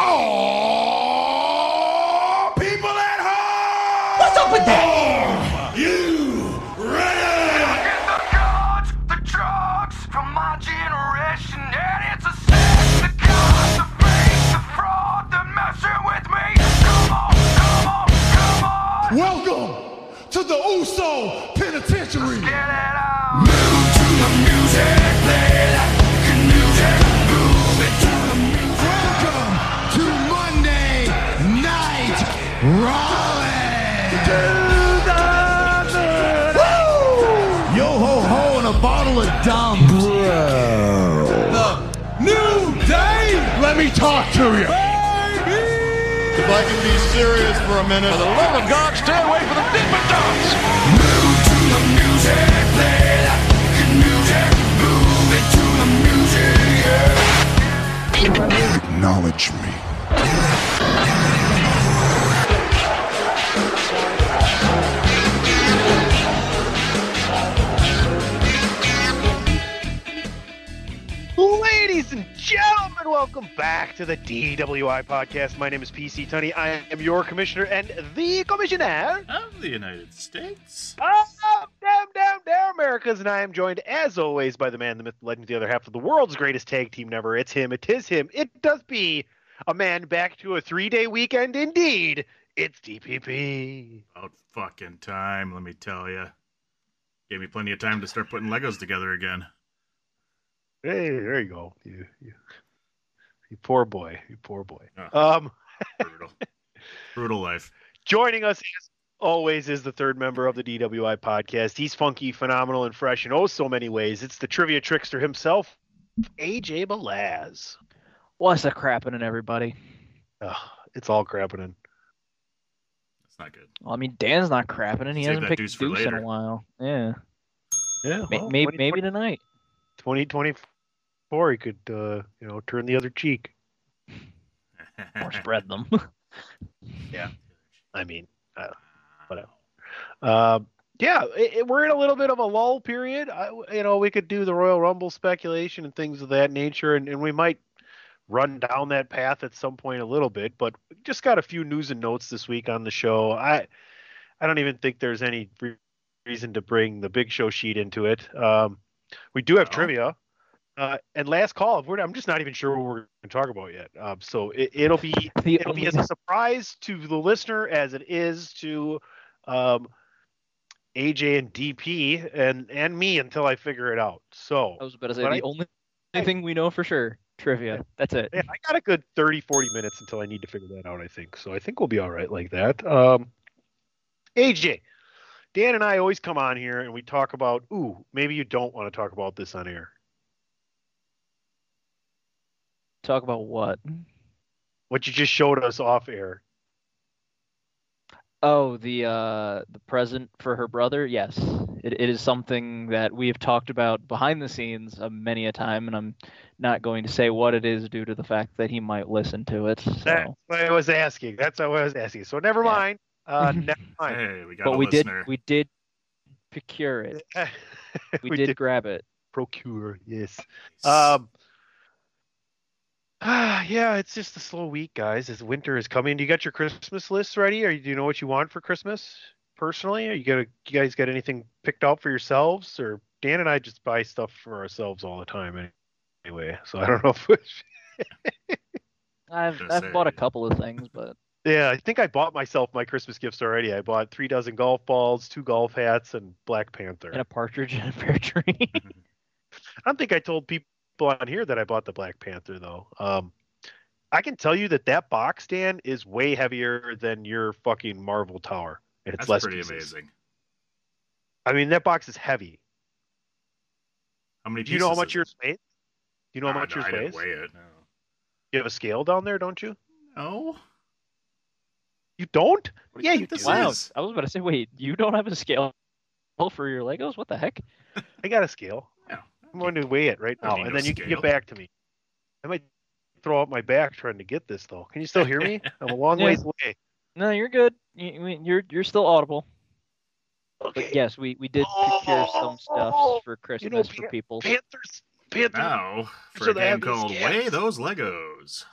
Oh, people at home! What's up with that? You ready? Get the guns, the drugs from my generation, and it's a sin. The guns, the fake, the fraud, the messing with me. Come on, come on, come on. Welcome to the Uso Penitentiary. Let's Get it out. Me talk to you. If I can be serious for a minute. For the love of God, stay away from the Dippin' Dots. Move to the music, play that good music. Move it to the music, yeah. Acknowledge me. Welcome back to the DWI podcast. My name is PC Tunney. I am your commissioner and the commissioner of the United States. of Damn Damn Damn Americas, and I am joined, as always, by the man, the myth, the legend, the other half of the world's greatest tag team never. It's him. It is him. It does be a man back to a three-day weekend. Indeed, it's DPP. About fucking time, let me tell you. Gave me plenty of time to start putting Legos together again. Hey, there you go. You, you, you poor boy. You poor boy. Oh. Um. Brutal. Brutal life. Joining us as always is the third member of the DWI podcast. He's funky, phenomenal, and fresh in oh so many ways. It's the trivia trickster himself, AJ Balaz. What's a crapping in, everybody? Ugh, it's all crapping in. That's not good. Well, I mean, Dan's not crapping, and he Save hasn't picked deuce deuce, in a while. Yeah, Yeah, well, maybe 20, maybe tonight. 2024 he could uh, you know turn the other cheek. Or spread them. Yeah, I mean, uh, whatever. Um, yeah, it, it- we're in a little bit of a lull period. I, you know, we could do the Royal Rumble speculation and things of that nature, and, and we might run down that path at some point a little bit. But just got a few news and notes this week on the show. I I don't even think there's any re- reason to bring the Big Show sheet into it. Um, we do have No. trivia. Uh, and last call, we're, I'm just not even sure what we're going to talk about yet. Um, so it, it'll be The it'll be as a surprise to the listener as it is to um, AJ and DP and and me until I figure it out. So I was about to say the I- only thing we know for sure trivia. That's it. yeah, I got a good 30, 40 minutes until I need to figure that out. I think so. I think we'll be all right like that. Um, AJ, Dan and I always come on here and we talk about. Ooh, maybe you don't want to talk about this on air. Talk about what? What you just showed us off air. Oh, the uh the present for her brother. Yes, it, it is something that we have talked about behind the scenes uh, many a time, and I'm not going to say what it is due to the fact that he might listen to it. That's So, what I was asking. That's what I was asking. So never Yeah. mind. Uh, never mind. Hey, we got but a we listener. did we did procure it. We, did, grab it. procure. Yes. Um. Ah, yeah, it's just a slow week, guys. As winter is coming, do you got your Christmas lists ready? Or do you know what you want for Christmas personally? Are you gonna, you guys got anything picked out for yourselves? Or Dan and I just buy stuff for ourselves all the time anyway. So I don't know if I've I've bought a couple of things, but Yeah, I think I bought myself my Christmas gifts already. I bought three dozen golf balls, two golf hats, and Black Panther. and a partridge in a pear tree. I don't think I told people on here that I bought the Black Panther though. Um, I can tell you that that box stand is way heavier than your fucking Marvel Tower. And it's That's less pretty pieces. amazing. I mean, that box is heavy. How many Do you know how much yours weighs? Do you know how much no, yours I didn't weighs? weigh it. No. You have a scale down there, don't you? No. You don't? What do you Yeah, you this do. wow, is? I was about to say, wait, you don't have a scale for your Legos? What the heck? I got a scale. Yeah. I'm going to weigh it right now, and no then you can get back to me. I might throw out my back trying to get this though. Can you still hear me? I'm a long Yeah. ways away. No, you're good. You, you- you're you're still audible. But yes, we, we did procure some stuff oh, for Christmas for Pan- people. Panthers, Panthers. Now for So a they game have called scales. Weigh Those Legos.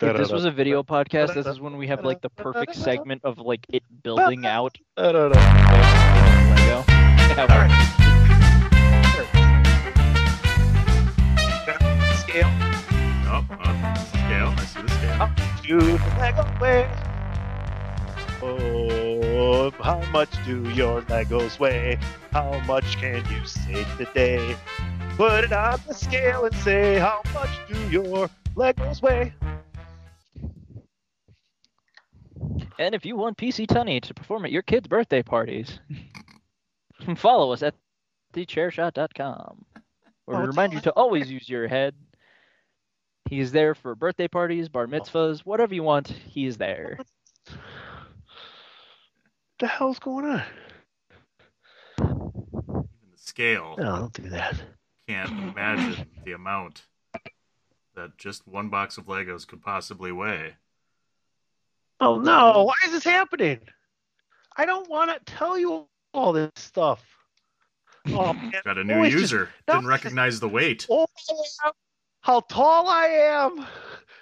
If this was a video podcast, this is when we have like the perfect segment of like it building out da, da, da. Lego. Yeah, All right. Scale Oh, uh, scale. I see the scale. to the Lego way. Oh, how much do your Legos weigh? How much can you save today? Put it on the scale and say, how much do your Legos weigh? And if you want PC Tunney to perform at your kids' birthday parties, follow us at thechairshot.com. Or Oh, remind you to always use your head. He is there for birthday parties, bar mitzvahs, whatever you want, he is there. the hell's going on? Even the scale No, don't do that. Can't imagine the amount that just one box of Legos could possibly weigh. Oh no, why is this happening? I don't want to tell you all this stuff. Oh, man. Got a new Always user. no, Didn't recognize the weight. Oh, how tall I am.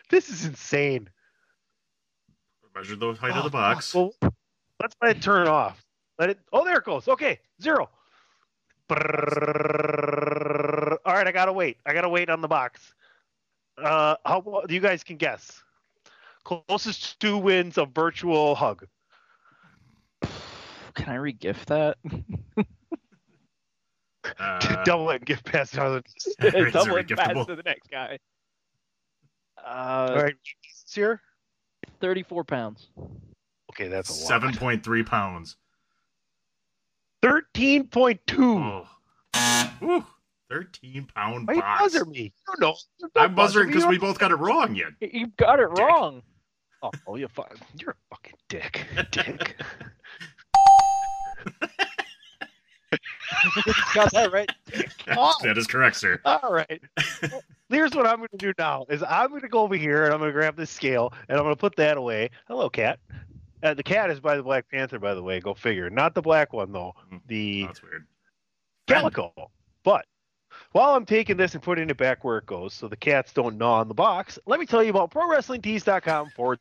This is insane. Measure the height Oh, of the oh, box. Well, let's let it turn off. Let it. Oh, there it goes. Okay, zero. Brrrr. All right, I gotta wait. I gotta wait on the box. Uh, how you guys can guess? Closest to wins a virtual hug. Can I re-gift that? Uh, Double it and give past other. It's Double it pass to the next guy. All Uh, right, it's here. 34 pounds. Okay, that's a lot. Seven point three pounds. Thirteen point two. Oh, Woo. thirteen pound Why you box. buzzer me? You don't know. Don't I'm buzzering because we both got it wrong yet. You got it Dick. wrong. Oh, oh, you fuck. You're a fucking dick. Dick. got that right. Oh. That is correct, sir. All right. Well, Here's what I'm going to do now: is I'm going to go over here and I'm going to grab this scale and I'm going to put that away. Hello, cat. Uh, the cat is by the Black Panther, by the way. Go figure. Not the black one though. The Oh, that's weird. calico. But while I'm taking this and putting it back where it goes, so the cats don't gnaw on the box, let me tell you about ProWrestlingTees.com forward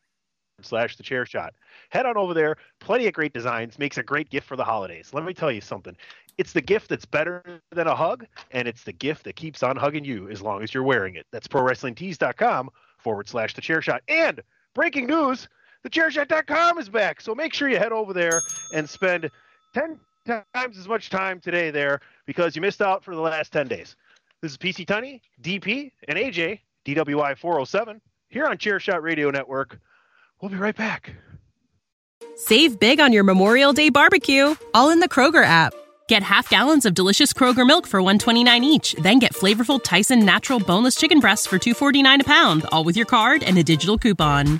slash the chair shot. Head on over there. Plenty of great designs. Makes a great gift for the holidays. Let me tell you something. It's the gift that's better than a hug, and it's the gift that keeps on hugging you as long as you're wearing it. That's ProWrestlingTees.com forward slash the chair shot. And breaking news, thechairshot.com is back. So make sure you head over there and spend 10 times as much time today there because you missed out for the last 10 days. This is PC Tunney, DP, and AJ, DWI 407, here on Chairshot Radio Network. We'll be right back. Save big on your Memorial Day barbecue, all in the Kroger app. Get half gallons of delicious Kroger milk for 129 each, then get flavorful Tyson natural boneless chicken breasts for 249 a pound, all with your card and a digital coupon.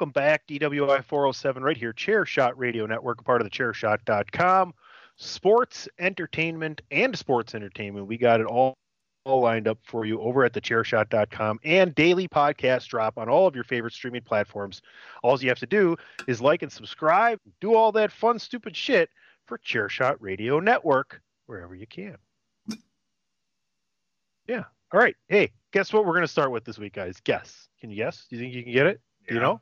Welcome back, DWI 407, right here, Chair Shot Radio Network, part of the chairshot.com. Sports, entertainment, and sports entertainment. We got it all, all lined up for you over at the chairshot.com and daily podcast drop on all of your favorite streaming platforms. All you have to do is like and subscribe, do all that fun, stupid shit for Chairshot Radio Network wherever you can. Yeah. All right. Hey, guess what we're going to start with this week, guys? Guess. Can you guess? Do you think you can get it? Do You know?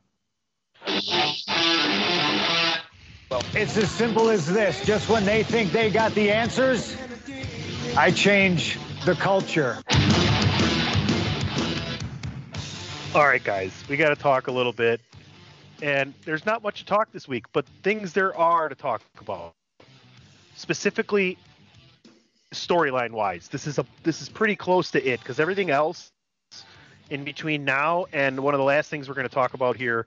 It's as simple as this. Just when they think they got the answers, I change the culture. All right, guys, we got to talk a little bit. And there's not much to talk this week, but things there are to talk about. Specifically, storyline wise, this is a this is pretty close to it because everything else in between now and one of the last things we're going to talk about here.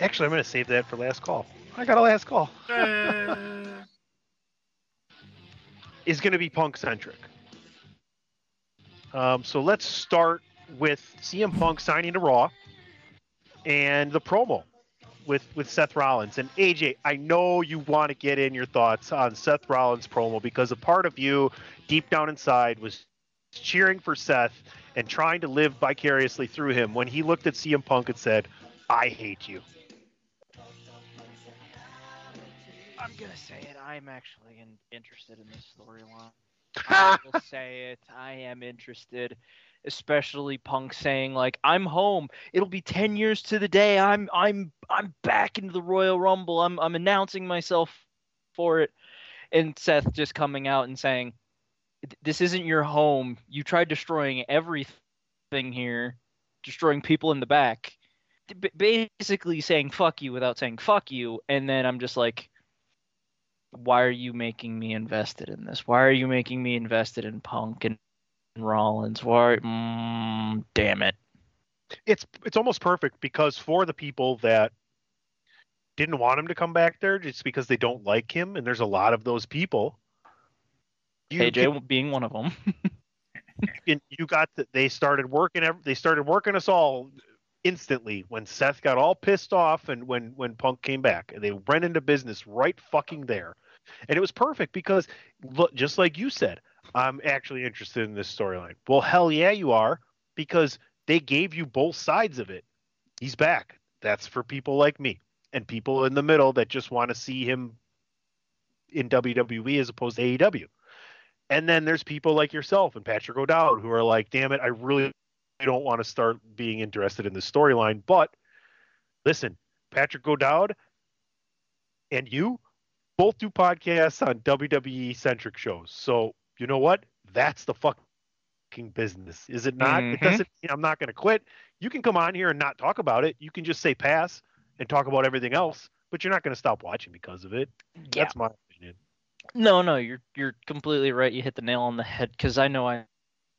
Actually, I'm going to save that for last call. I got a last call. is going to be punk centric. Um, so let's start with CM Punk signing to Raw and the promo with with Seth Rollins and AJ. I know you want to get in your thoughts on Seth Rollins promo because a part of you deep down inside was cheering for Seth and trying to live vicariously through him when he looked at CM Punk and said, "I hate you." I'm gonna say it. I'm actually in, interested in this storyline. I will say it. I am interested, especially Punk saying like, "I'm home. It'll be ten years to the day. I'm I'm I'm back into the Royal Rumble. I'm I'm announcing myself for it." And Seth just coming out and saying, "This isn't your home. You tried destroying everything here, destroying people in the back." B- basically saying "fuck you" without saying "fuck you," and then I'm just like why are you making me invested in this? Why are you making me invested in Punk and Rollins? Why? Mm, damn it! It's it's almost perfect because for the people that didn't want him to come back there, just because they don't like him, and there's a lot of those people. You AJ can- being one of them. and you got that they started working they started working us all instantly when Seth got all pissed off and when when Punk came back and they went into business right fucking there. And it was perfect because look just like you said, I'm actually interested in this storyline. Well, hell yeah you are because they gave you both sides of it. He's back. That's for people like me and people in the middle that just want to see him in WWE as opposed to AEW. And then there's people like yourself and Patrick O'Dowd who are like, damn it, I really don't want to start being interested in this storyline. But listen, Patrick O'Dowd and you both do podcasts on WWE centric shows. So you know what? That's the fucking business, is it not? It Mhm. doesn't. I'm not going to quit. You can come on here and not talk about it. You can just say pass and talk about everything else, but you're not going to stop watching because of it. Yeah. That's my opinion. No, no, you're you're completely right. You hit the nail on the head because I know I,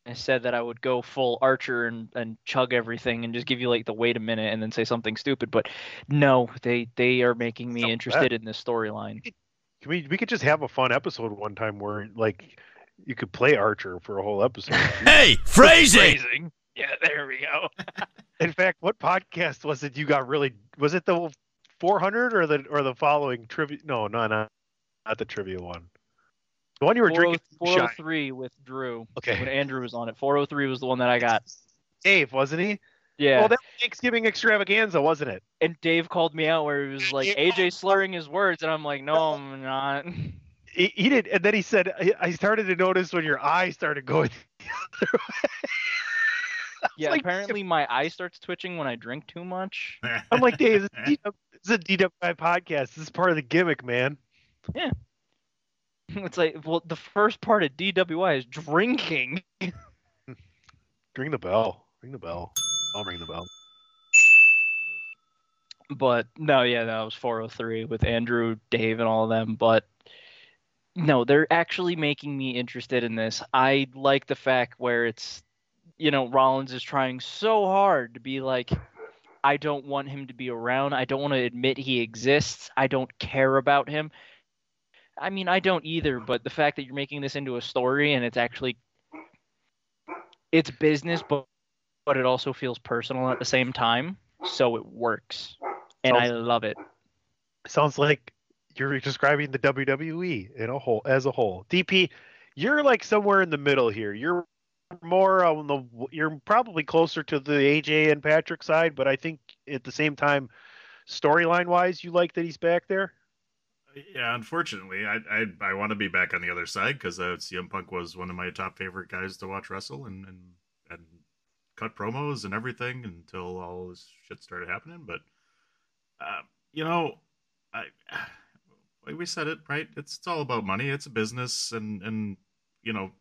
I said that I would go full Archer and, and chug everything and just give you like the wait a minute and then say something stupid. But no, they they are making me interested in this storyline. Can we we could just have a fun episode one time where like you could play Archer for a whole episode. Hey, phrasing! Phrasing. Yeah, there we go. In fact, what podcast was it you got really was it the 400 or the or the following trivia no, no, not not the trivia one. The one you were drinking shine. 403 with Drew. Okay. When Andrew was on it. 403 was the one that I got. Dave, wasn't he? Yeah. Well, that was Thanksgiving extravaganza, wasn't it? and Dave called me out where he was like AJ slurring his words, and I'm like, no, I'm not. He, he did, and then he said, I- "I started to notice when your eyes started going." Yeah, apparently my eye starts twitching when I drink too much. I'm like, Dave, this is, DW, this is a DWI podcast. This is part of the gimmick, man. Yeah. It's like, well, the first part of DWI is drinking. Ring the bell. Ring the bell. I'll ring the bell. But no, yeah, that was 403 with Andrew, Dave, and all of them. But no, they're actually making me interested in this. I like the fact where it's you know, Rollins is trying so hard to be like, I don't want him to be around. I don't want to admit he exists. I don't care about him. I mean, I don't either, but the fact that you're making this into a story and it's actually it's business, but but it also feels personal at the same time, so it works. And I love it. Sounds like you're describing the WWE in a whole as a whole. DP, you're like somewhere in the middle here. You're more on the you're probably closer to the AJ and Patrick side, but I think at the same time, storyline wise, you like that he's back there. Yeah, unfortunately, I I, I want to be back on the other side because uh, CM Punk was one of my top favorite guys to watch wrestle and and and cut promos and everything until all this shit started happening. But uh, you know, I we said it right. It's it's all about money. It's a business, and and you know,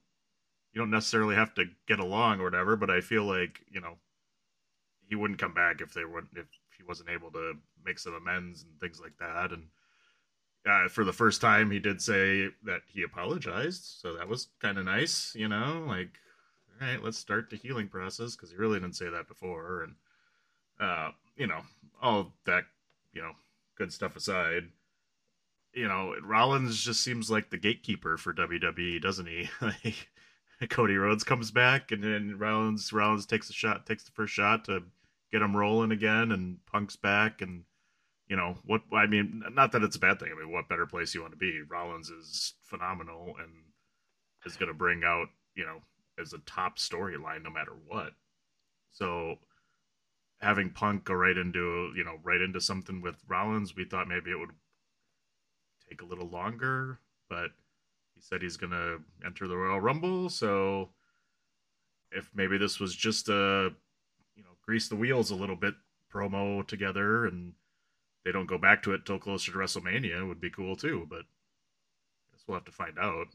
you don't necessarily have to get along or whatever. But I feel like you know, he wouldn't come back if they wouldn't if he wasn't able to make some amends and things like that. And uh, for the first time, he did say that he apologized, so that was kind of nice. You know, like all right, let's start the healing process because he really didn't say that before. And uh, you know, all that you know, good stuff aside, you know, Rollins just seems like the gatekeeper for WWE, doesn't he? like Cody Rhodes comes back, and then Rollins Rollins takes a shot, takes the first shot to get him rolling again, and Punk's back, and you know what? I mean, not that it's a bad thing. I mean, what better place you want to be? Rollins is phenomenal and is going to bring out, you know, as a top storyline no matter what. So having Punk go right into you know right into something with Rollins, we thought maybe it would take a little longer, but he said he's gonna enter the Royal Rumble. So if maybe this was just a you know grease the wheels a little bit promo together and they don't go back to it till closer to WrestleMania it would be cool too. But I guess we'll have to find out.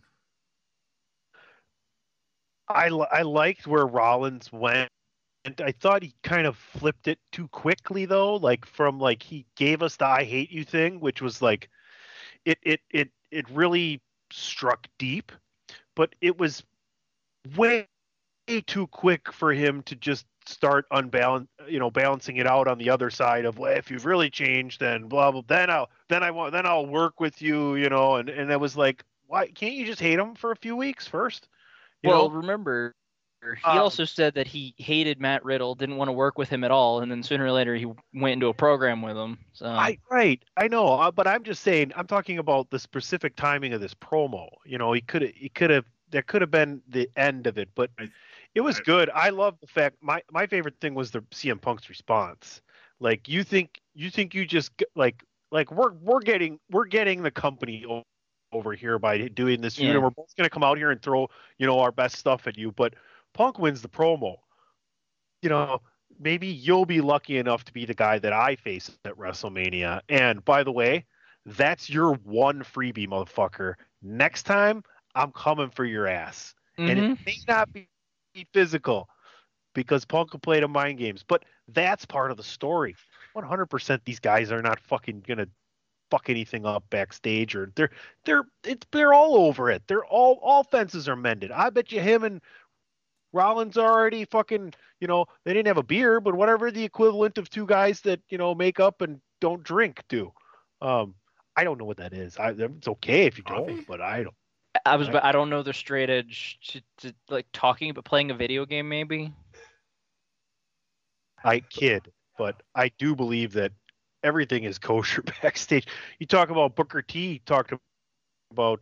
I I liked where Rollins went. And I thought he kind of flipped it too quickly though, like from like he gave us the I hate you thing, which was like it it it it really struck deep, but it was way too quick for him to just start unbalance you know balancing it out on the other side of well if you've really changed then blah blah then I'll then I want then I'll work with you you know and and it was like why can't you just hate him for a few weeks first you well, know? remember, he Um, also said that he hated Matt Riddle, didn't want to work with him at all, and then sooner or later he went into a program with him. So I right, I know, uh, but I'm just saying, I'm talking about the specific timing of this promo. You know, he could have, he could have, there could have been the end of it, but it was good. I love the fact. My my favorite thing was the CM Punk's response. Like, you think, you think you just like, like we're we're getting we're getting the company o- over here by doing this Yeah. and we're both gonna come out here and throw you know our best stuff at you, but Punk wins the promo. You know, maybe you'll be lucky enough to be the guy that I face at WrestleMania. And by the way, that's your one freebie, motherfucker. Next time, I'm coming for your ass. And it mm-hmm. may not be physical because Punk can play the mind games, but that's part of the story. 100% these guys are not fucking going to fuck anything up backstage or they're they're it's they're all over it. They're all all fences are mended. I bet you him and Rollins already fucking, you know, they didn't have a beer, but whatever the equivalent of two guys that, you know, make up and don't drink do. Um, I don't know what that is. I, it's okay if you don't, but I don't. I was, but I don't know the straight edge to, to like talking, but playing a video game maybe. I kid, but I do believe that everything is kosher backstage. You talk about Booker T talked about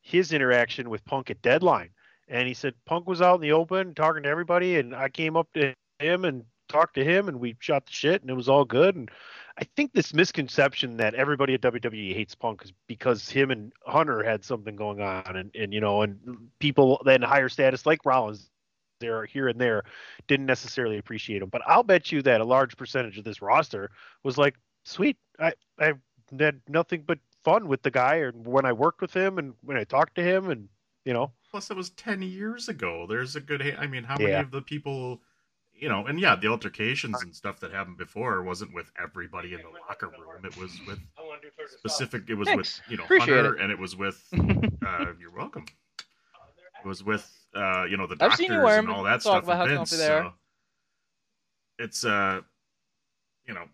his interaction with Punk at Deadline, and he said Punk was out in the open talking to everybody, and I came up to him and talked to him, and we shot the shit, and it was all good. And I think this misconception that everybody at WWE hates Punk is because him and Hunter had something going on, and and you know, and people then higher status like Rollins there here and there didn't necessarily appreciate him. But I'll bet you that a large percentage of this roster was like, sweet, I I had nothing but fun with the guy, and when I worked with him, and when I talked to him, and you know, Plus, it was ten years ago. There's a good. I mean, how many Yeah. of the people, you know, and yeah, the altercations and stuff that happened before wasn't with everybody in the locker room. It was with specific. It was Thanks. with you know Appreciate Hunter, it. and it was with. uh, you're welcome. It was with uh, you know the doctors and all that stuff about with how Vince. comfy. So it's uh, you know,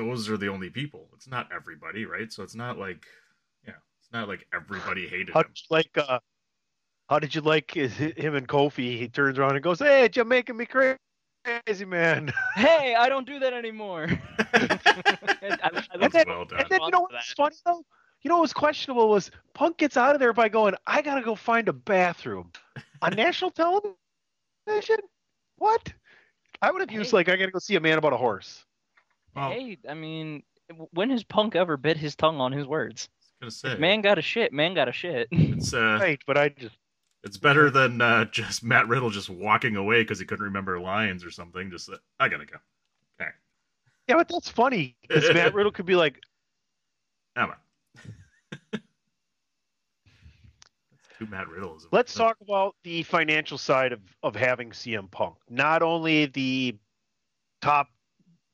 those are the only people. It's not everybody, right? So it's not like, yeah, it's not like everybody hated How him. did you like? Uh, how did you like his, him and Kofi? He turns around and goes, "Hey, you're making me crazy, man." Hey, I don't do that anymore. I, I And then, well and then you know what's funny though? You know what was questionable was Punk gets out of there by going, "I gotta go find a bathroom on national television." What? I would have used like, "I gotta go see a man about a horse." Hey, I mean, when has Punk ever bit his tongue on his words? gonna say. If man got a shit, man got a shit. It's uh, right, but I just it's better than uh, just Matt Riddle just walking away because he couldn't remember lines or something. Just uh, I gotta go. Okay, Yeah, but that's funny because Matt Riddle could be like, I'm out. Who Matt Riddle is? Let's talk about the financial side of, of having CM Punk. Not only the top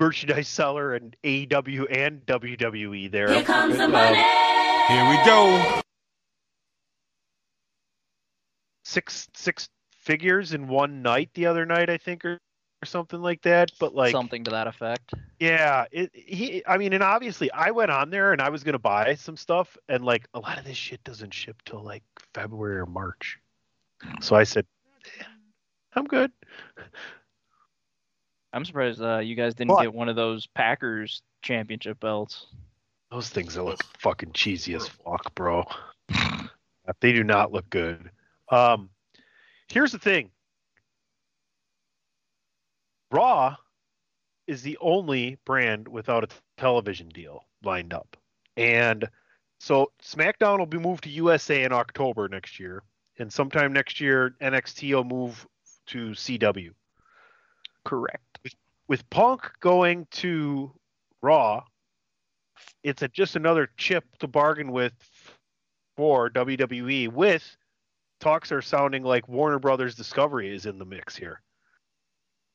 merchandise seller and AEW and WWE there. Here comes the Um, money. Here we go. Six six figures in one night the other night, I think, or, or something like that. But like Something to that effect. Yeah, it, he. I mean, and obviously, I went on there and I was gonna buy some stuff, and like a lot of this shit doesn't ship till like February or March. So I said, I'm good. I'm surprised uh, you guys didn't What? get one of those Packers championship belts. Those things that look fucking cheesy as fuck, bro. they do not look good. Um, here's the thing. Raw is the only brand without a television deal lined up. And so SmackDown will be moved to USA in October next year. And sometime next year, NXT will move to CW. Correct. With, with Punk going to Raw, it's a, just another chip to bargain with for WWE. With talks are sounding like Warner Brothers Discovery is in the mix here.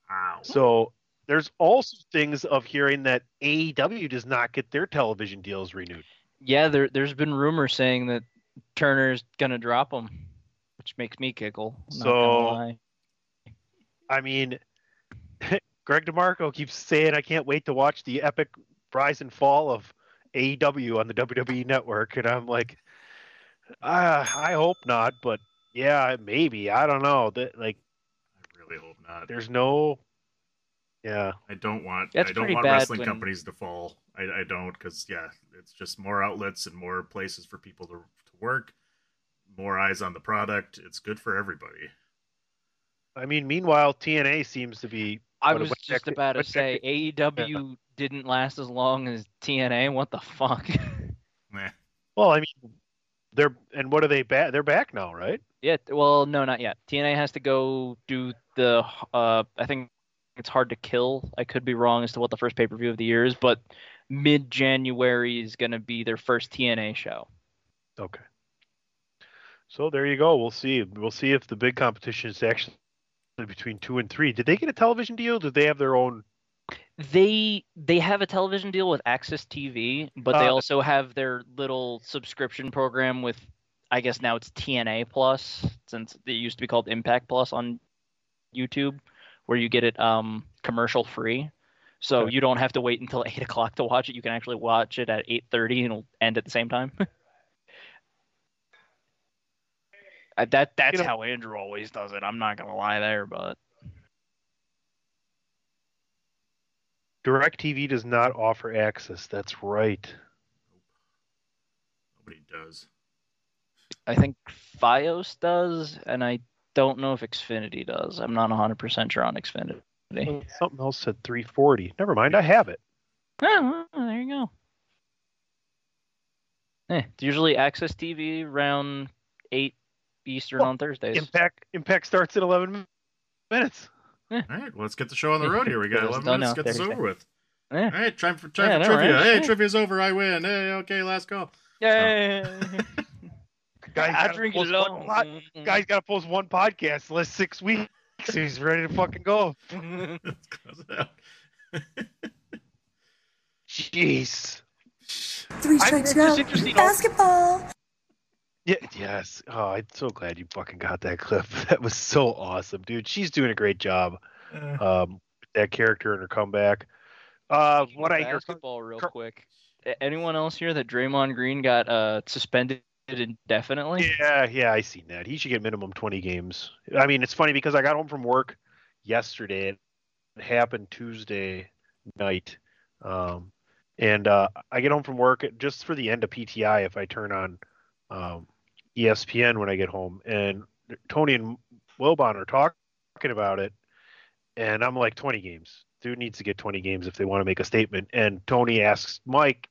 Wow. So there's also things of hearing that AEW does not get their television deals renewed. Yeah, there, there's been rumors saying that Turner's gonna drop them, which makes me giggle. not So- I mean, Greg DeMarco keeps saying, I can't wait to watch the epic rise and fall of AEW on the WWE network. And I'm like, uh, I hope not, but yeah, maybe. I don't know. That like, I really hope not. there's no, yeah. I don't want. That's I don't want wrestling when- companies to fall. I, I don't because yeah, it's just more outlets and more places for people to to work, more eyes on the product. It's good for everybody. I mean, meanwhile, TNA seems to be. I what, was what just decade- about to say decade- AEW didn't last as long as TNA. What the fuck? Meh. Well, I mean, they're and what are they back? They're back now, right? yeah, well, no, not yet. TNA has to go do the. Uh, I think it's hard to kill. I could be wrong as to what the first pay per view of the year is, but mid January is going to be their first TNA show. Okay. So there you go. We'll see. We'll see if the big competition is actually between two and three. Did they get a television deal? Did they have their own? They they have a television deal with AXS TV, but they Uh, also have their little subscription program with I guess now it's TNA Plus since it used to be called Impact Plus on YouTube, where you get it um commercial free. So Okay. you don't have to wait until eight o'clock to watch it. You can actually watch it at eight thirty and it'll end at the same time. Uh, that that's You know- how Andrew always does it. I'm not gonna lie there, but DirecTV does not offer access. That's right. Nobody does. I think FiOS does, and I don't know if Xfinity does. I'm not 100% sure on Xfinity. Well, Something else said 340. Never mind. I have it. Oh, well, there you go. Eh, it's usually AXS TV around 8 Eastern Well, on Thursdays. Impact Impact starts in 11 minutes. All right, well, let's get the show on the road here. We got It's 11 minutes. now. Get this Thursday. over with. Yeah. All right, time for time Yeah, for no, trivia. right? Hey, Yeah. trivia's over. I win. Hey, okay, last call. Yay! Guys I gotta drink post alone. one pod- Guys got to post one podcast the last six weeks. He's ready to fucking go. Let's close it out. Jeez. Three strikes just out. interested- Basketball. Yeah, yeah. Yes. Oh, I'm so glad you fucking got that clip. That was so awesome, dude. She's doing a great job. Um, that character and her comeback. Uh, what I hear. basketball real quick. Anyone else here that Draymond Green got uh suspended indefinitely? Yeah, yeah, I seen that. He should get minimum 20 games. I mean, it's funny because I got home from work yesterday. It happened Tuesday night. Um, and uh, I get home from work just for the end of PTI if I turn on um, ESPN when I get home. And Tony and Wilbon are talking about it. And I'm like, 20 games. Dude needs to get 20 games if they want to make a statement. And Tony asks Mike,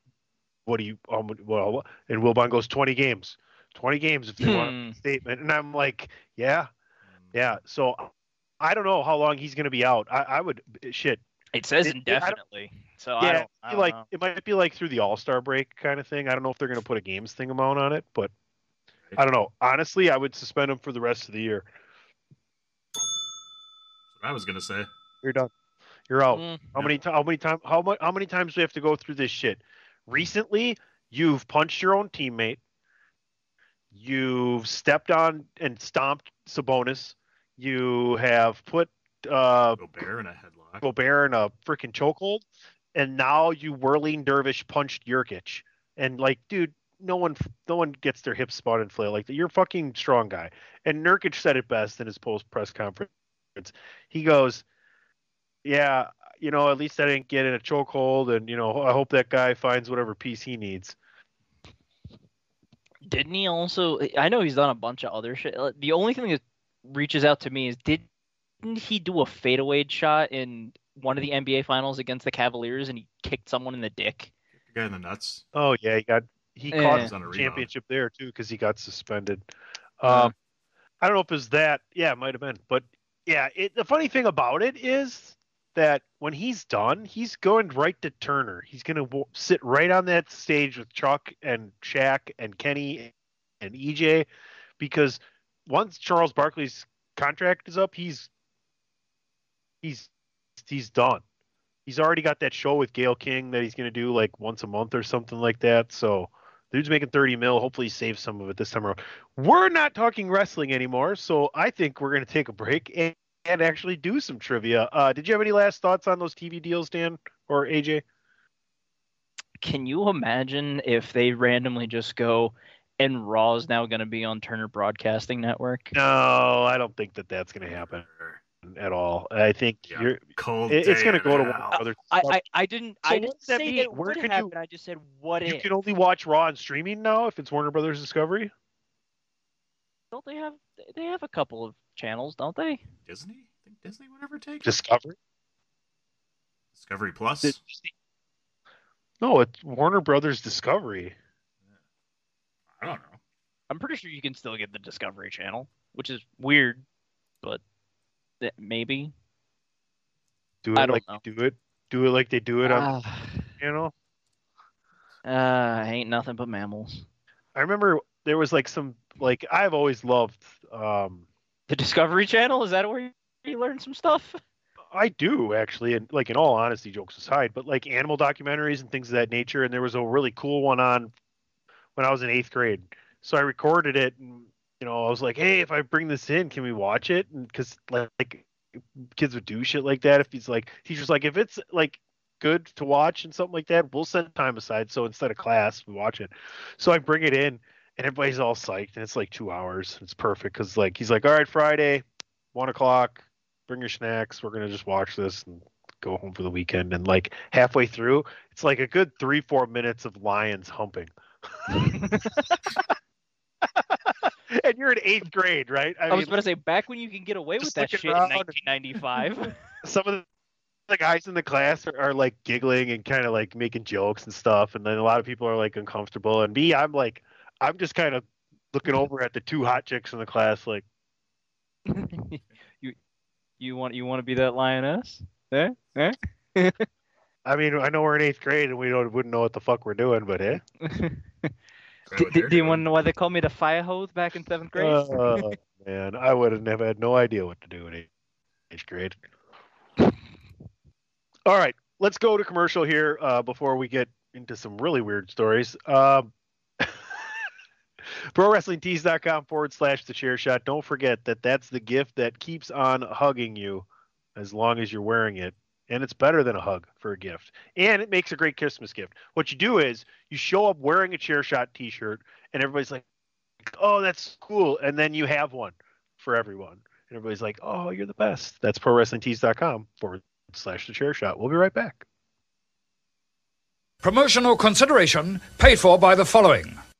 what do you, um, well, and Wilbon goes 20 games. 20 games if they want Hmm. make a statement. And I'm like, yeah, yeah. So I don't know how long he's going to be out. I, I would, shit. It says It- it- I don't- indefinitely. So I yeah, don't, I don't like know. it might be like through the All Star break kind of thing. I don't know if they're going to put a games thing amount on it, but I don't know. Honestly, I would suspend him for the rest of the year. That's what I was gonna say. You're done. You're out. Mm. How many ti- how many times how much how many times do we have to go through this shit? Recently, you've punched your own teammate. You've stepped on and stomped Sabonis. You have put uh Gobert in a headlock. Gobert in a freaking chokehold, and now you whirling dervish punched Nurkic. And like, dude, no one no one gets their hips spun and flail like that. You're a fucking strong guy. And Nurkic said it best in his post press conference. He goes, "Yeah, you know, at least I didn't get in a chokehold, and you know, I hope that guy finds whatever piece he needs." Didn't he also? I know he's done a bunch of other shit. The only thing that reaches out to me is didn't he do a fadeaway shot in one of the NBA finals against the Cavaliers and he kicked someone in the dick? The guy in the nuts. Oh yeah, he got he Yeah. caught He his on a championship there too because he got suspended. Uh-huh. Um, I don't know if it's that. Yeah, it might have been. But yeah, it, the funny thing about it is that when he's done, he's going right to Turner. He's going to w- sit right on that stage with Chuck and Shaq and Kenny and EJ because once Charles Barkley's contract is up, he's he's he's done. He's already got that show with Gayle King that he's going to do like once a month or something like that. So dude's making 30 mil. Hopefully he saves some of it this time around. We're not talking wrestling anymore, so I think we're going to take a break and, and actually do some trivia. Uh, did you have any last thoughts on those TV deals, Dan or AJ? Can you imagine if they randomly just go and Raw is now going to be on Turner Broadcasting Network? No, I don't think that that's going to happen at all. I think Yeah, you're cold it- it's going to go to in Warner hell. I, I, I didn't So I didn't say mean? that it Where would can you- I just said what you if. can only watch Raw on streaming now if it's Warner Brothers Discovery. Don't they have they have a couple of channels, don't they? Disney? I think Disney would ever take. Discovery? Discovery Plus. Did- No, it's Warner Brothers Discovery. I don't know. I'm pretty sure you can still get the Discovery Channel, which is weird, but that maybe. Do it I don't like know. they do it. Do it like they do it on Ah, you know. uh, ain't nothing but mammals. I remember there was like some like I've always loved um The Discovery Channel is that where you- you learn some stuff? I do actually, and like in all honesty, jokes aside, but like animal documentaries and things of that nature. And there was a really cool one on when I was in eighth grade. So I recorded it, and you know, I was like, "Hey, if I bring this in, can we watch it?" And because like, like kids would do shit like that. If he's like, teacher's like, if it's like good to watch and something like that, we'll set time aside. So instead of class, we watch it. So I bring it in, and everybody's all psyched, and it's like two hours. It's perfect because like he's like, "All right, Friday, one o'clock." bring your snacks. We're gonna just watch this and go home for the weekend. And like halfway through, it's like a good three, four minutes of lions humping. and you're in eighth grade, right? I, was about to say back when you can get away with that shit in around and- 1995. some of the guys in the class are, are like giggling and kind of like making jokes and stuff, and then a lot of people are like uncomfortable. And me, I'm like, I'm just kind of looking over at the two hot chicks in the class, like, you you want you want to be that lioness? Eh? Eh? I mean, I know we're in eighth grade and we don't wouldn't know what the fuck we're doing, but eh. D- d- do you want to know why they called me the fire hose back in seventh grade? Oh man, I would have never had no idea what to do in eighth- eighth grade. All right, let's go to commercial here uh, before we get into some really weird stories. Um, ProWrestlingTees.com forward slash the chair shot. Don't forget that that's the gift that keeps on hugging you as long as you're wearing it. And it's better than a hug for a gift. And it makes a great Christmas gift. What you do is you show up wearing a chair shot t shirt, and everybody's like, oh, that's cool. And then you have one for everyone. And everybody's like, oh, you're the best. That's ProWrestlingTees.com forward slash the chair shot. We'll be right back. Promotional consideration paid for by the following.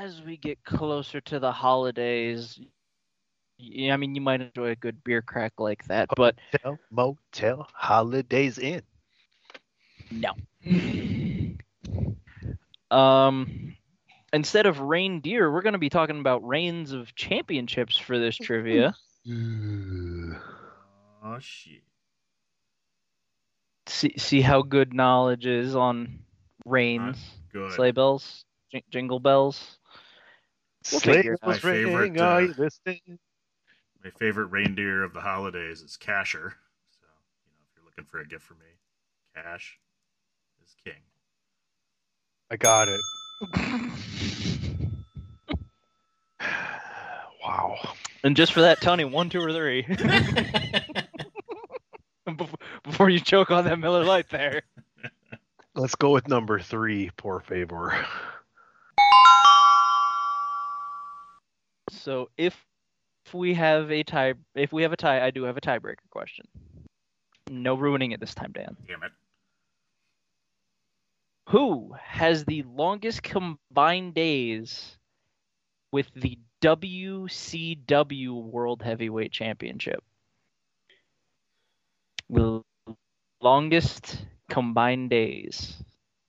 As we get closer to the holidays, I mean, you might enjoy a good beer crack like that, but Hotel, motel, holidays in. no. Um, instead of reindeer, we're going to be talking about reigns of championships for this trivia. Oh shit. see see how good knowledge is on reigns, sleigh bells, jing- jingle bells. We'll Sleigh figure it My bells favorite, are uh, you listening? My favorite reindeer of the holidays is Casher. So, you know, if you're looking for a gift for me, Cash is king. I got it. wow. And just for that, Tony, one, two, or three. Before you choke on that Miller Lite there. Let's go with number three, poor favor. So if if we have a tie, if we have a tie, I do have a tiebreaker question. No ruining it this time, Dan. Damn it. Who has the longest combined days with the WCW World Heavyweight Championship? The longest combined days.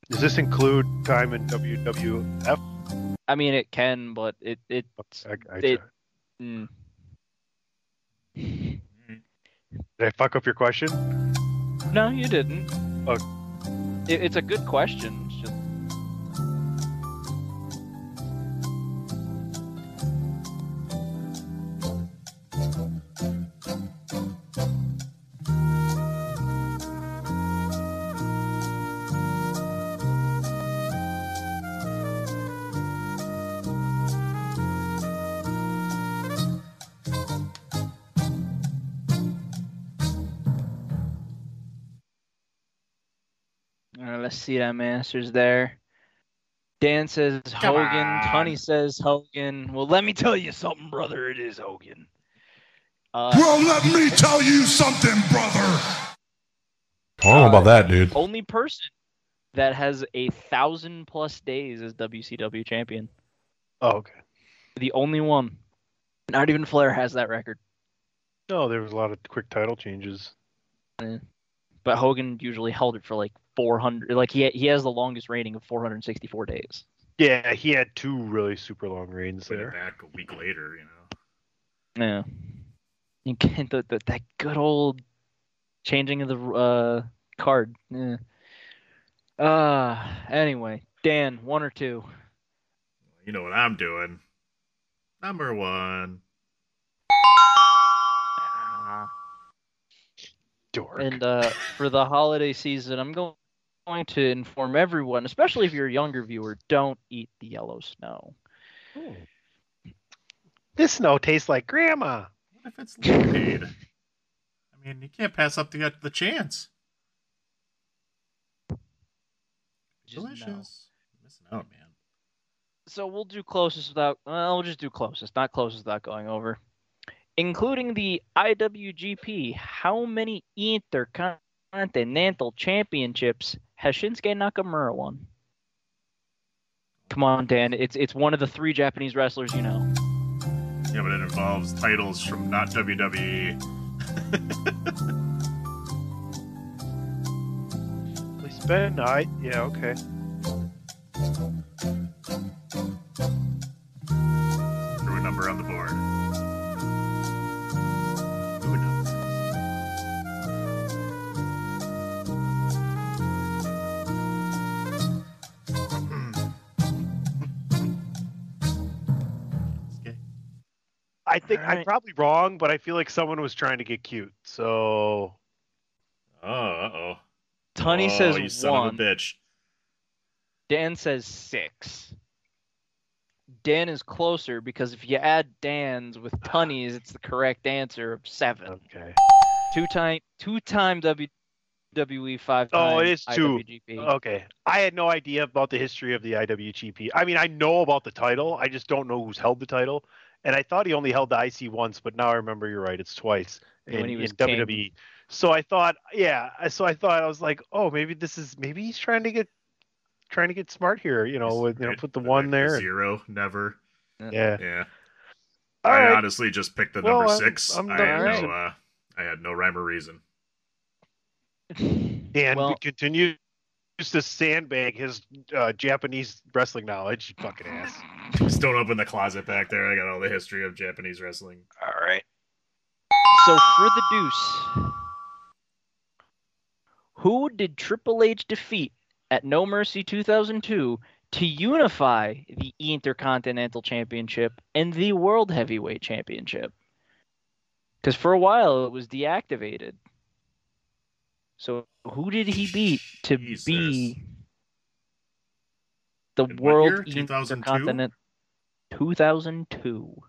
Does this include time in WWF? I mean, it can, but it it I, I, it. mm. did I fuck up your question? No, you didn't. Oh. It, it's a good question. It's just let's see them answers there. Dan says Come Hogan. on. Tony says Hogan. Well, let me tell you something, brother. It is Hogan. Uh, Well, let me tell you something, brother. I don't know about that, dude. only person that has a thousand plus days as WCW champion. Oh, okay. The only one. Not even Flair has that record. No, there was a lot of quick title changes. But Hogan usually held it for like 400. Like he he has the longest rating of 464 days. Yeah, he had two really super long reigns Put there. back a week later, you know. Yeah. You can't the, the, that good old changing of the uh card. Yeah. Uh anyway, Dan, one or two. You know what I'm doing. Number one. Dork. And uh, for the holiday season, I'm go- going to inform everyone, especially if you're a younger viewer, don't eat the yellow snow. Hmm. This snow tastes like grandma. What if it's lemonade? I mean, you can't pass up the the chance. Just no. Delicious. Missing out, man. So we'll do closest without. Well, we'll just do closest, not closest without going over. Including the IWGP, how many Intercontinental Championships has Shinsuke Nakamura won? Come on, Dan. It's it's one of the three Japanese wrestlers you know. Yeah, but it involves titles from not. WWE. Please spend. I yeah okay. Threw a number on the board. I think I'm probably wrong, but I feel like someone was trying to get cute. So Oh, uh oh. Tunney oh, says you son one. of a bitch. Dan says six. Dan is closer because if you add Dan's with Tunney's, it's the correct answer of seven. Okay. Two time, two time WWE, five Oh, time it is two. IWGP. Okay. I had no idea about the history of the IWGP. I mean, I know about the title. I just don't know who's held the title. And I thought he only held the IC once, but now I remember you're right. It's twice in, When he was in king. WWE. So I thought, yeah. So I thought I was like, oh, maybe this is maybe he's trying to get trying to get smart here. You know, with you know, put the the one next there. and- Zero, never. Yeah. Yeah. All I right. honestly just picked the Well, number I'm- six. I'm I had with no, uh, I had no rhyme or reason. Dan Well- continues to sandbag his uh, Japanese wrestling knowledge. You fucking ass. Just don't open the closet back there. I got all the history of Japanese wrestling. All right. So for the deuce, who did Triple H defeat at No Mercy 2002 to unify the Intercontinental Championship and the World Heavyweight Championship? Because for a while it was deactivated. So who did he beat to be the In World year? Intercontinental 2002?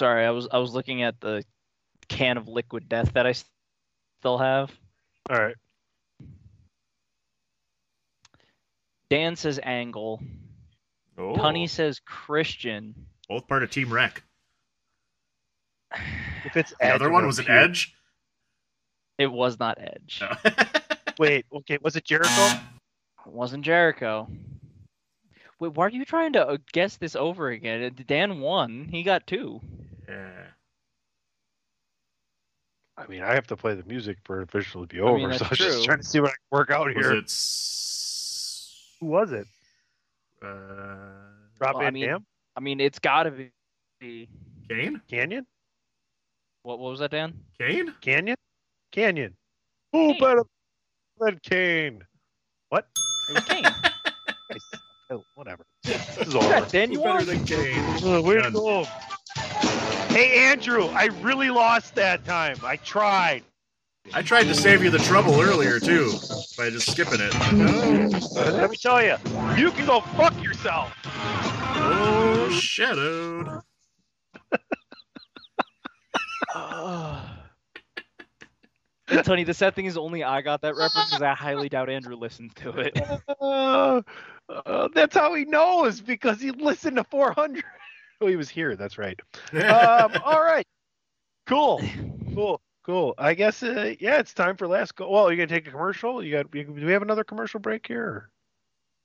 Sorry, I was I was looking at the can of liquid death that I still have. All right. Dan says Angle. Oh, Tunney says Christian. both part of Team Wreck. If it's The other one was an. Edge. It was not Edge. Wait, okay, was it Jericho? It wasn't Jericho. Wait, why are you trying to uh, guess this over again? Dan won. He got two. Yeah. I mean, I have to play the music for it officially to be I over, mean, so I that's was just trying to see what I can work out Was here. it s- Who was it? uh, Rob Well, I Van mean- Dam? I mean, it's got to be. Kane? Canyon? What, what was that, Dan? Kane? Canyon? Canyon. Who Kane. better than Kane? What? It was Kane. Oh, whatever. This is Yeah, over. Dan, you Who better than Kane? Uh, way to Done. go. Hey, Andrew, I really lost that time. I tried. I tried to save you the trouble earlier too by just skipping it. Let me tell you, you can go fuck yourself. Oh, shadowed. Tony, the sad thing is, only I got that reference because I highly doubt Andrew listened to it. Uh, uh, that's how he knows because he listened to 400. Oh, he was here. That's right. Um, all right. Cool. Cool. Cool. I guess, uh, yeah, it's time for last go. Well, are you going to take a commercial? You got, you, do we have another commercial break here?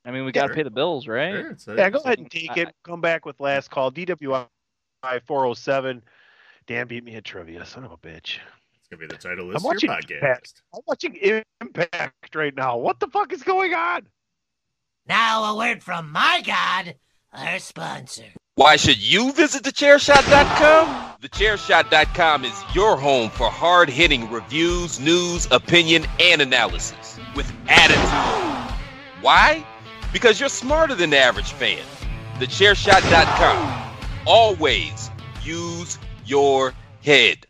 I mean, we got to Sure. pay the bills, right? Sure, it's Yeah, go ahead and take I- it. Come back with last call. DWI 407. Dan beat me at trivia. Son of a bitch. It's gonna be the title I'm of your podcast. Impact. I'm watching Impact right now. What the fuck is going on? Now a word from my God, our sponsor. Why should you visit thechairshot.com? Thechairshot.com is your home for hard hitting reviews, news, opinion, and analysis with attitude. Why? Because you're smarter than the average fan. Thechairshot.com. Always use your head.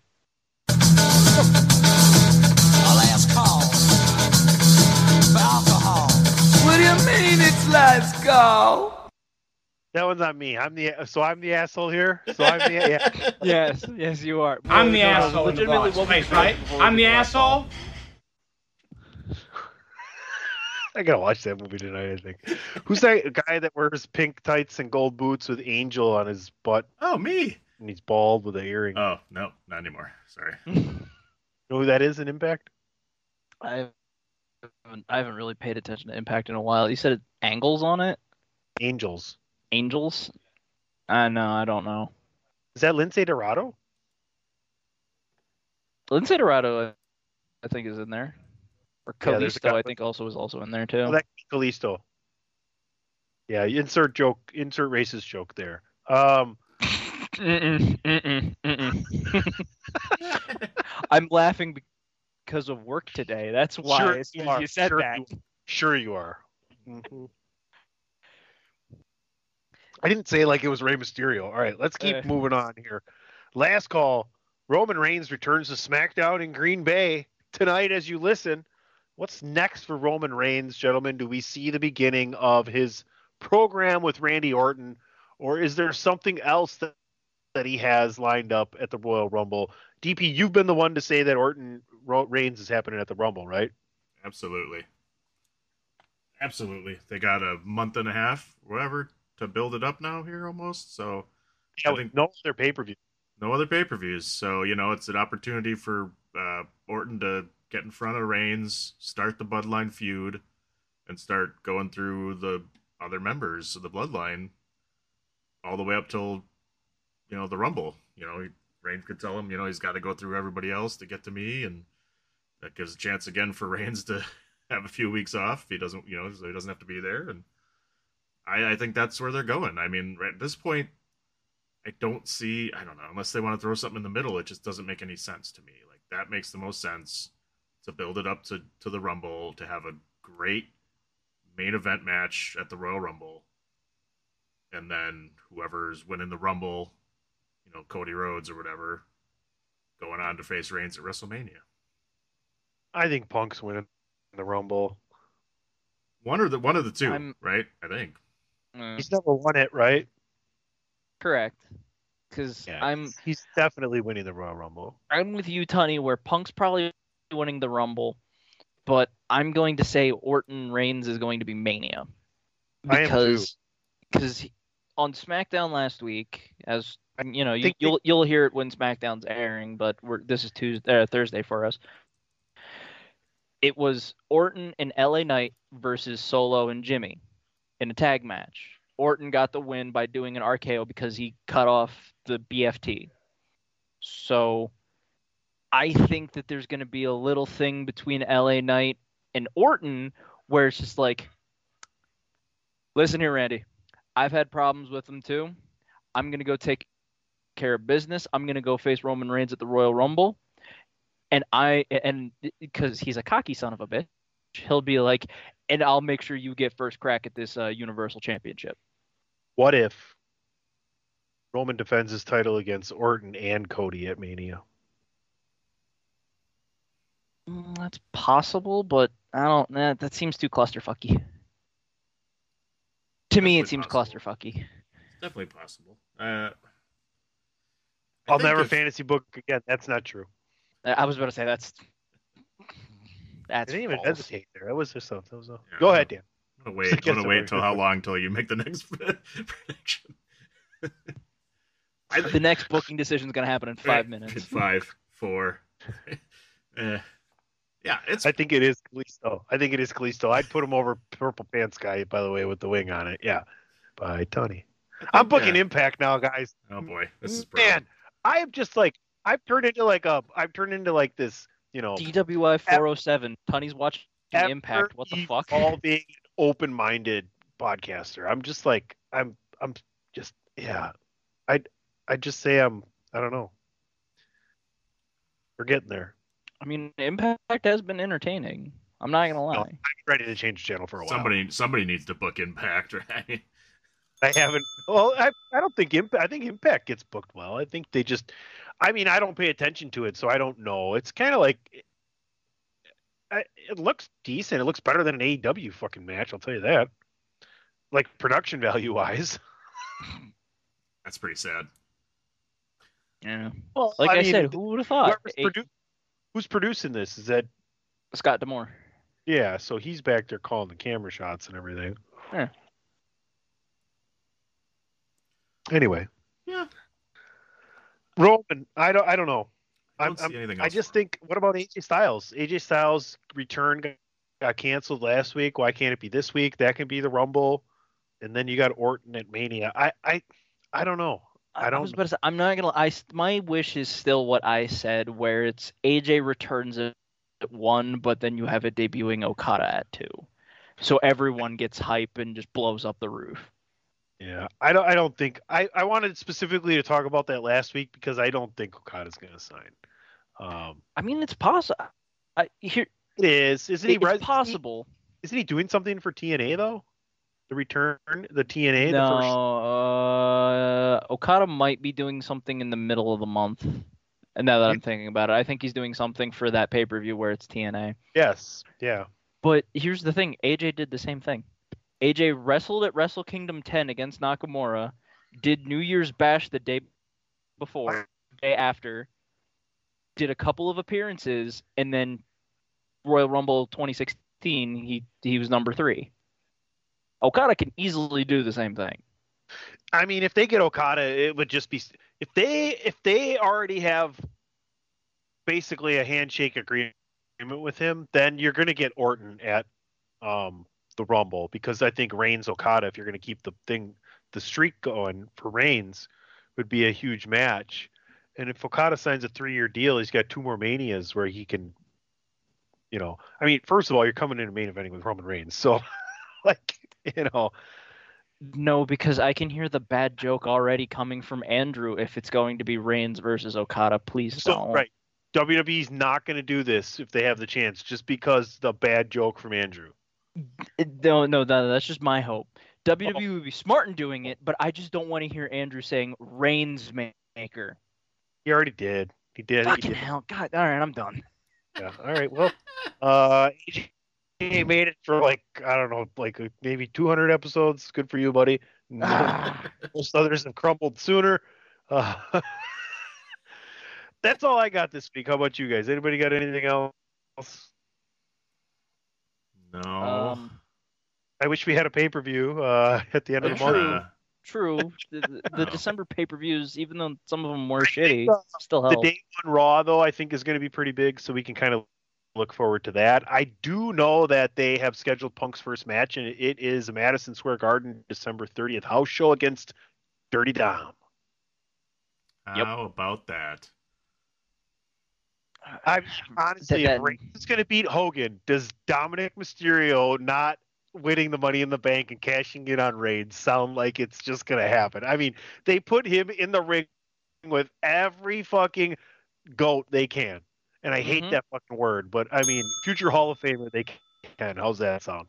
What do you mean it's last call? That one's on me. I'm the so I'm the asshole here. So I'm the yeah. yes, yes, you are. I'm the No, no, asshole in the legitimately, boss what we place, said right? I'm the asshole. I gotta watch that movie tonight. I think. Who's that guy that wears pink tights and gold boots with angel on his butt? Oh, me. And he's bald with a earring. Oh no, not anymore. Sorry. know who that is in Impact? I haven't, I haven't really paid attention to Impact in a while. You said it, angles on it? Angels. Angels? I know. I don't know. Is that Lince Dorado? Lince Dorado, I- I think, is in there. Or Yeah, there's a Kalisto, guy- I think, also is also in there too. Oh, that Kalisto. Yeah, insert joke, insert racist joke there. Um, Mm-mm, mm-mm, mm-mm. I'm laughing because of work today. That's why. Sure you are. you said Sure that. you- sure you are. Mhm. I didn't say like it was Rey Mysterio. All right, let's keep Uh. moving on here. Last call. Roman Reigns returns to SmackDown in Green Bay tonight as you listen. What's next for Roman Reigns, gentlemen? Do we see the beginning of his program with Randy Orton, or is there something else that, that he has lined up at the Royal Rumble? DP, you've been the one to say that Orton Ro- Reigns is happening at the Rumble, right? Absolutely. Absolutely. They got a month and a half, whatever, to build it up now here almost. So Yeah, I think no other pay per view. no other pay per views. So, you know, it's an opportunity for uh, Orton to get in front of Reigns, start the Bloodline feud, and start going through the other members of the Bloodline all the way up till, you know, the Rumble. You know, Reigns could tell him, you know, he's got to go through everybody else to get to me. And that gives a chance again for Reigns to have a few weeks off. He doesn't, you know, so he doesn't have to be there. And I, I think that's where they're going. I mean, right at this point, I don't see. I don't know unless they want to throw something in the middle. It just doesn't make any sense to me. Like that makes the most sense to build it up to to the Rumble to have a great main event match at the Royal Rumble, and then whoever's winning the Rumble, you know, Cody Rhodes or whatever, going on to face Reigns at WrestleMania. I think Punk's winning the Rumble. One or the one of the 2 I'm- right? I think. Mm, He's never won it, right? correct. Because Yeah, I'm he's definitely winning the Royal Rumble. I'm with you, Tony, where Punk's probably winning the Rumble, but I'm going to say Orton Reigns is going to be Mania I am too. because because on SmackDown last week, as you know, you, think they- you'll you'll hear it when SmackDown's airing, but we're this is Tuesday uh, Thursday for us. It was Orton and LA Knight versus Solo and Jimmy in a tag match. Orton got the win by doing an RKO because he cut off the BFT. So I think that there's going to be a little thing between LA Knight and Orton where it's just like, listen here, Randy. I've had problems with him too. I'm going to go take care of business. I'm going to go face Roman Reigns at the Royal Rumble. And I, and because he's a cocky son of a bitch, he'll be like, and I'll make sure you get first crack at this uh, Universal Championship. What if Roman defends his title against Orton and Cody at Mania? Mm, That's possible, but I don't. That that seems too clusterfucky. To me, it seems clusterfucky. It's definitely possible. Uh, I'll never if- fantasy book again. That's not true. I I was about to say that's that's I didn't even false. hesitate there. That was just a, that was a... Yeah, Go ahead. Dan. I'm gonna wait. I I'm gonna wait very till how long till you make the next prediction. I, The next booking decision is going to happen in five minutes. Five, four. uh, yeah, it's I think it is Kalisto. I think it is Kalisto. I'd put him over Purple Pants guy, by the way, with the wing on it. Yeah. By Tony. I'm booking uh, Impact now, guys. Oh boy, this is Man, I am just like I've turned into like a I've turned into like this, you know, DWI 407. Tunney's watching ever Impact. What the fuck? all being open-minded podcaster. I'm just like I'm I'm just yeah. I I just say I'm I don't know. We're getting there. I mean, Impact has been entertaining. I'm not gonna lie. I'm ready to change the channel for a while. somebody. Somebody needs to book Impact, right? I haven't. Well, I I don't think Impact. I think Impact gets booked well. I think they just. I mean, I don't pay attention to it, so I don't know. It's kind of like. I, it looks decent. It looks better than an AEW fucking match. I'll tell you that. Like production value wise. That's pretty sad. Yeah. Well, Like I, mean, said, who would have thought? whoever's produ- who's producing this? Is that Scott D'Amore. yeah? So he's back there calling the camera shots and everything. Yeah. Anyway, Yeah. Roman, I don't, I don't know. I don't I'm- anything I just think, what about AJ Styles? AJ Styles return got, got canceled last week. Why can't it be this week? That can be the Rumble, and then you got Orton at Mania. I, I, I don't know. I I don't. was about to say, I'm not gonna. I my wish is still what I said, where it's AJ returns at one, but then you have it debuting Okada at two, so everyone gets hype and just blows up the roof. Yeah, I don't. I don't think. I, I wanted specifically to talk about that last week because I don't think Okada's going to sign. Um, I mean, it's possible. I here it is. Isn't he? it's possible. Isn't he doing something for TNA though? The return, the TNA, no, the first. uh, Okada might be doing something in the middle of the month. And now that I'm thinking about it, I think he's doing something for that pay per view where it's TNA. Yes. Yeah. But here's the thing: AJ did the same thing. AJ wrestled at Wrestle Kingdom 10 against Nakamura, did New Year's Bash the day before, day after, did a couple of appearances, and then Royal Rumble 2016, he he was number three. Okada can easily do the same thing. I mean, if they get Okada, it would just be if they if they already have basically a handshake agreement with him, then you're going to get Orton at um, the Rumble because I think Reigns Okada, if you're going to keep the thing the streak going for Reigns, would be a huge match. And if Okada signs a three year deal, he's got two more manias where he can, you know, I mean, first of all, you're coming in a main eventing with Roman Reigns, so like, you know, No, because I can hear the bad joke already coming from Andrew if it's going to be Reigns versus Okada. Please So don't. right, WWE's not going to do this if they have the chance, just because the bad joke from Andrew. No, no, no, that's just my hope. WWE would be smart in doing it, but I just don't want to hear Andrew saying Reigns maker. He already did. He did. He did. hell. God, all right, I'm done. Yeah. All right. Well, uh, he made it for like I don't know, like maybe 200 episodes. Good for you, buddy. Most others have crumbled sooner. Uh, that's all I got this week. How about you guys? Anybody got anything else? No. Um, I wish we had a pay per view uh, at the end of the month. True. The, the- the Oh. December pay per views, even though some of them were shitty, uh, still The help. day one Raw, though, I think is going to be pretty big, so we can kind of look forward to that. I do know that they have scheduled Punk's first match, and it is Madison Square Garden, December 30th house show against Dirty Dom. How about that? I honestly, That- if Reigns is going to beat Hogan, does Dominic Mysterio not winning the Money in the Bank and cashing in on Reigns sound like it's just going to happen? I mean, they put him in the ring with every fucking goat they can, and I hate Mhm. that fucking word, but I mean, future Hall of Famer they can. How's that sound?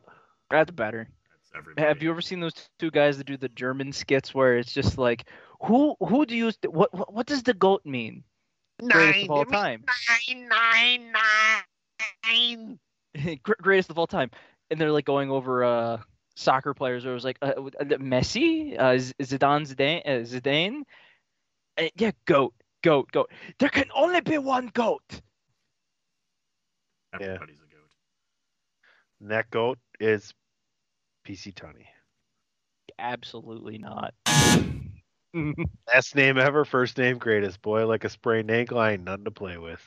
That's better. That's everybody. Have you ever seen those two guys that do the German skits where it's just like, who who do you what what, what does the goat mean? Greatest of all time. Nine, nine, nine. Greatest of all time, and they're like going over uh soccer players. Where it was like uh, uh, Messi, uh, Zidane, Zidane, uh, Zidane. Uh, yeah, goat, goat, goat. There can only be one goat. Everybody's a goat. And that goat is PC Tony. Absolutely not. Last name ever, first name greatest. Boy, like a sprained ankle, I ain't nothing to play with. Is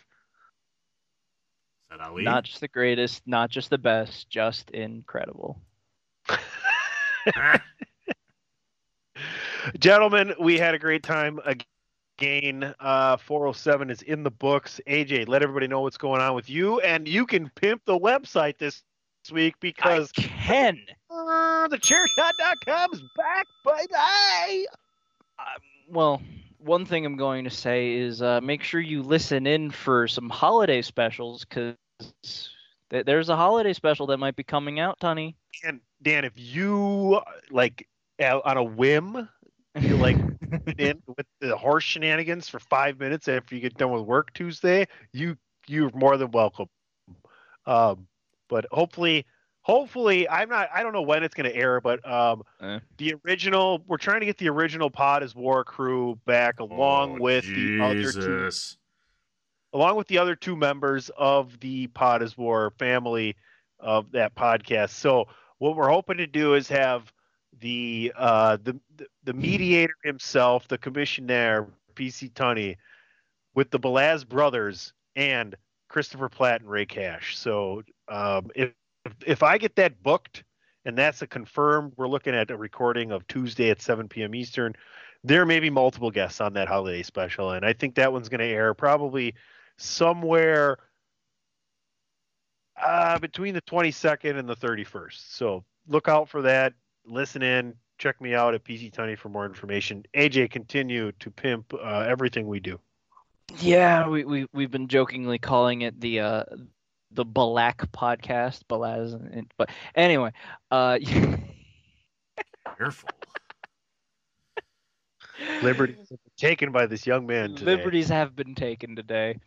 that Ali? Not just the greatest, not just the best, just incredible. Gentlemen, we had a great time again. Uh, 407 is in the books. AJ, let everybody know what's going on with you, and you can pimp the website this week because I can. uh, the chairshot.com is back. Bye bye. Well, one thing I'm going to say is uh, make sure you listen in for some holiday specials because th- there's a holiday special that might be coming out, Tony. And Dan, if you like on a whim, you like in with the horse shenanigans for five minutes after you get done with work Tuesday, you you're more than welcome. Um, but hopefully, hopefully I'm not I don't know when it's going to air, but um, Eh. the original we're trying to get the original Pod as War crew back along Oh, with the other two along with the other two members of the Pod as War family of that podcast. So what we're hoping to do is have the uh, the the- the mediator himself, the commissioner, PC Tunney, with the Belaz brothers and Christopher Platt and Ray Cash. So um, if if I get that booked and that's a confirmed, we're looking at a recording of Tuesday at 7 p.m. Eastern. There may be multiple guests on that holiday special, and I think that one's going to air probably somewhere uh, between the 22nd and the 31st. So look out for that. Listen in. Check me out at PC Tunney for more information. AJ, continue to pimp uh, everything we do. Yeah, we, we we've been jokingly calling it the uh the Balak podcast, Balaz. And, but anyway, uh, Careful. Liberties have been taken by this young man today. liberties have been taken today.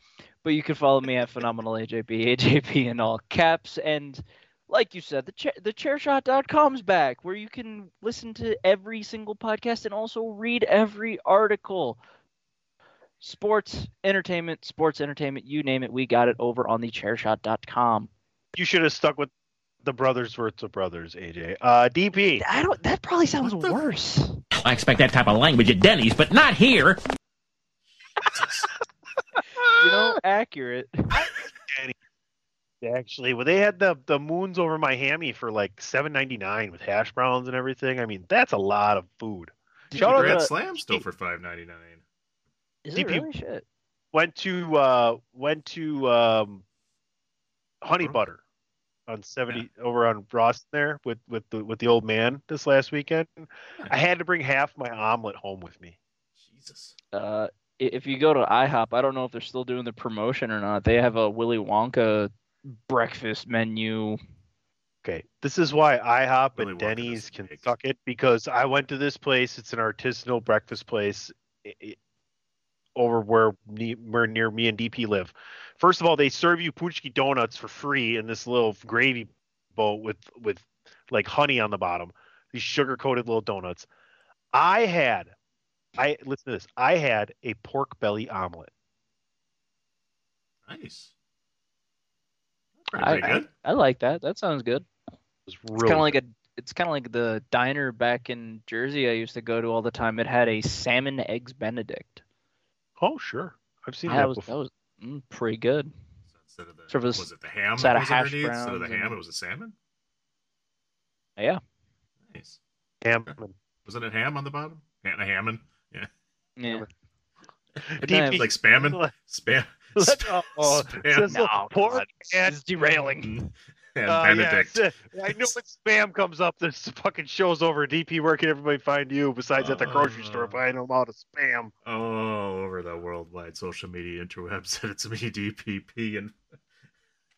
But you can follow me at phenomenal AJB, AJB in all caps, and like you said, the cha- the chairshot.com's back, where you can listen to every single podcast and also read every article. Sports, entertainment, sports entertainment, you name it, we got it over on the chairshot.com. You should have stuck with the brothers worth of brothers, AJ. Uh, DP. I don't. That probably sounds worse. I expect that type of language at Denny's, but not here. You know, accurate. Actually, well, they had the the moons over my hammy for like seven ninety nine with hash browns and everything. I mean, that's a lot of food. Shout out Grand to Slam still for five ninety nine. Is it really shit? went to uh went to um honey butter on 70 over on Ross there with with the with the old man this last weekend. I had to bring half my omelet home with me. Jesus. Uh, if you go to IHOP, I don't know if they're still doing the promotion or not. They have a Willy Wonka breakfast menu. Okay, this is why IHOP Willy and Wonka Denny's can suck it because I went to this place. It's an artisanal breakfast place i- i- over where where near me and DP live. First of all, they serve you Puchki donuts for free in this little gravy boat with with like honey on the bottom. These sugar coated little donuts. I had, I listen to this. I had a pork belly omelet. Nice. I, Pretty I, good. I like that. That sounds good. It was It's really kind of like a. It's kind of like the diner back in Jersey I used to go to all the time. It had a salmon eggs Benedict. Oh sure, I've seen that that was before. that was mm, pretty good. Instead of the, Sort of a was it the ham side that of was hash underneath? Instead of the ham, it was a salmon? Yeah. Nice. Ham. Wasn't it ham on the bottom? Hannah Hammond? Yeah. Yeah. DP like spamming? Spam. Let- oh, oh, spam. says the pork and derailing. And Uh, Benedict. yes. I know when spam comes up, this fucking show's over. DP, where can everybody find you besides at the grocery store buying them out of spam? all over the worldwide social media interwebs it's me DPP and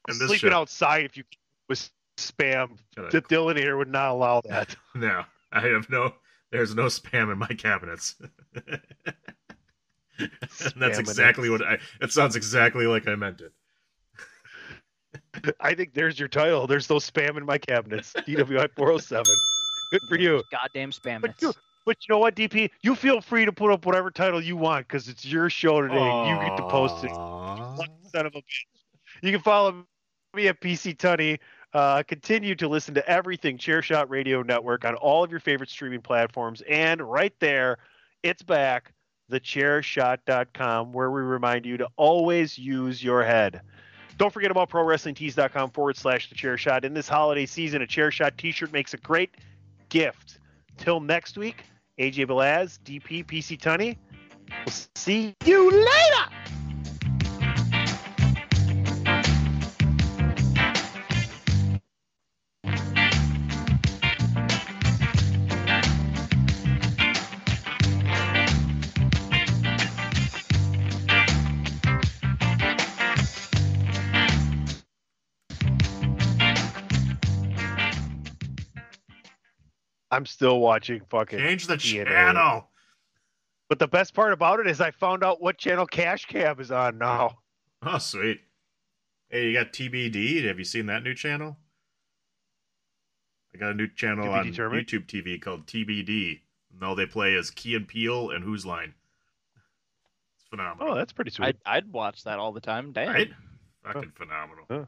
and this Sleeping show. outside if you with spam. The here would not allow that. No, I have no. There's no spam in my cabinets. and that's exactly what I. It sounds exactly like I meant it. I think there's your title. There's no spam in my cabinets. DWI 407. Good for you. Goddamn spam. But you, but you know what, DP? You feel free to put up whatever title you want because it's your show today. and You get to post it. Son of a bitch. You can follow me at PC Tunney. Uh, continue to listen to everything Chairshot Radio Network on all of your favorite streaming platforms. And right there, it's back, thechairshot.com, where we remind you to always use your head. Don't forget about ProWrestlingTees.com forward slash the chair shot. In this holiday season, a chair shot t shirt makes a great gift. Till next week, AJ Belaz, DP, PC Tunney. We'll see you later. I'm still watching fucking. Change the TNA. channel. But the best part about it is I found out what channel Cash Cab is on now. Oh, sweet. Hey, you got TBD. Have you seen that new channel? I got a new channel To on determined? YouTube TV called TBD. No, they play as Key and Peele and Whose Line. It's phenomenal. Oh, that's pretty sweet. I'd, I'd watch that all the time. Damn. Right? Fucking phenomenal.